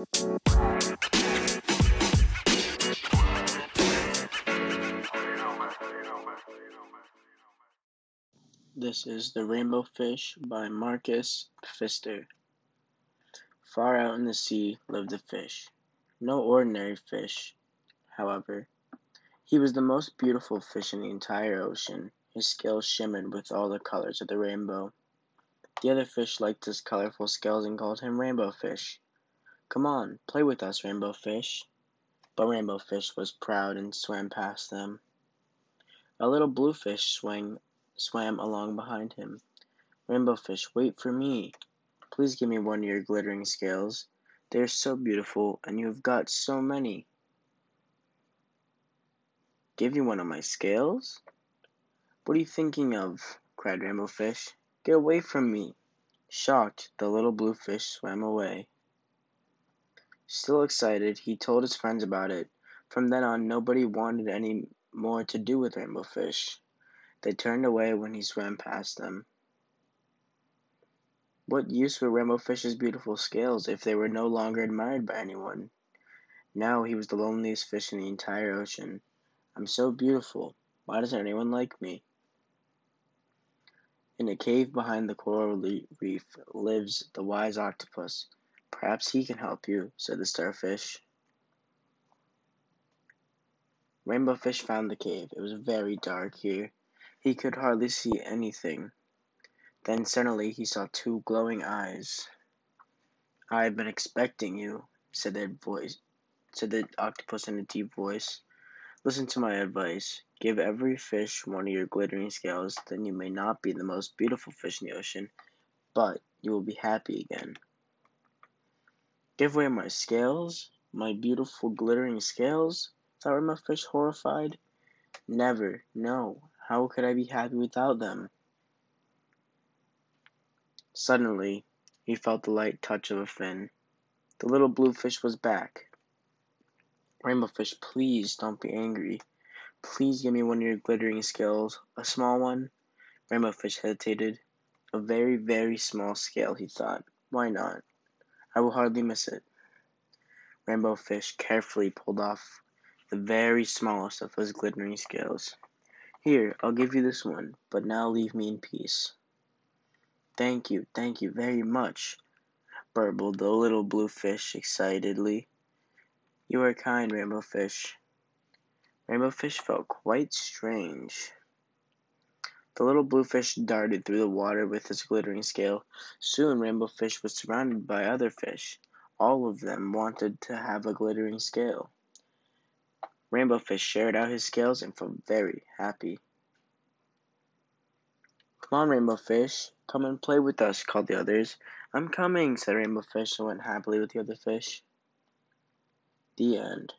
This is The Rainbow Fish by Marcus Pfister. Far out in the sea lived a fish. No ordinary fish, however. He was the most beautiful fish in the entire ocean. His scales shimmered with all the colors of the rainbow. The other fish liked his colorful scales and called him Rainbow Fish. Come on, play with us, Rainbow Fish. But Rainbow Fish was proud and swam past them. A little blue fish swam swam along behind him. Rainbow Fish, wait for me. Please give me one of your glittering scales. They are so beautiful, and you have got so many. Give you one of my scales? What are you thinking of? cried Rainbow Fish. Get away from me. Shocked, the little blue fish swam away. Still excited, he told his friends about it. From then on, nobody wanted any more to do with Rainbow Fish. They turned away when he swam past them. What use were Rainbow Fish's beautiful scales if they were no longer admired by anyone? Now he was the loneliest fish in the entire ocean. I'm so beautiful. Why doesn't anyone like me? In a cave behind the coral reef lives the wise octopus. Perhaps he can help you, said the starfish. Rainbow Fish found the cave. It was very dark here. He could hardly see anything. Then suddenly he saw two glowing eyes. I have been expecting you, said the voice said the octopus in a deep voice. Listen to my advice. Give every fish one of your glittering scales, then you may not be the most beautiful fish in the ocean, but you will be happy again. Give away my scales? My beautiful glittering scales? thought Rainbow Fish horrified. Never, no, how could I be happy without them? Suddenly, he felt the light touch of a fin. The little blue fish was back. Rainbow Fish, please don't be angry. Please give me one of your glittering scales. A small one? Rainbow Fish hesitated. A very, very small scale, he thought. Why not? I will hardly miss it. Rainbow Fish carefully pulled off the very smallest of his glittering scales. Here, I'll give you this one, but now leave me in peace. Thank you, thank you very much, burbled the little blue fish excitedly. You are kind, Rainbow Fish. Rainbow Fish felt quite strange. The little blue fish darted through the water with his glittering scale. Soon Rainbow Fish was surrounded by other fish. All of them wanted to have a glittering scale. Rainbow Fish shared out his scales and felt very happy. Come on, Rainbow Fish. Come and play with us, called the others. I'm coming, said Rainbow Fish and went happily with the other fish. The end.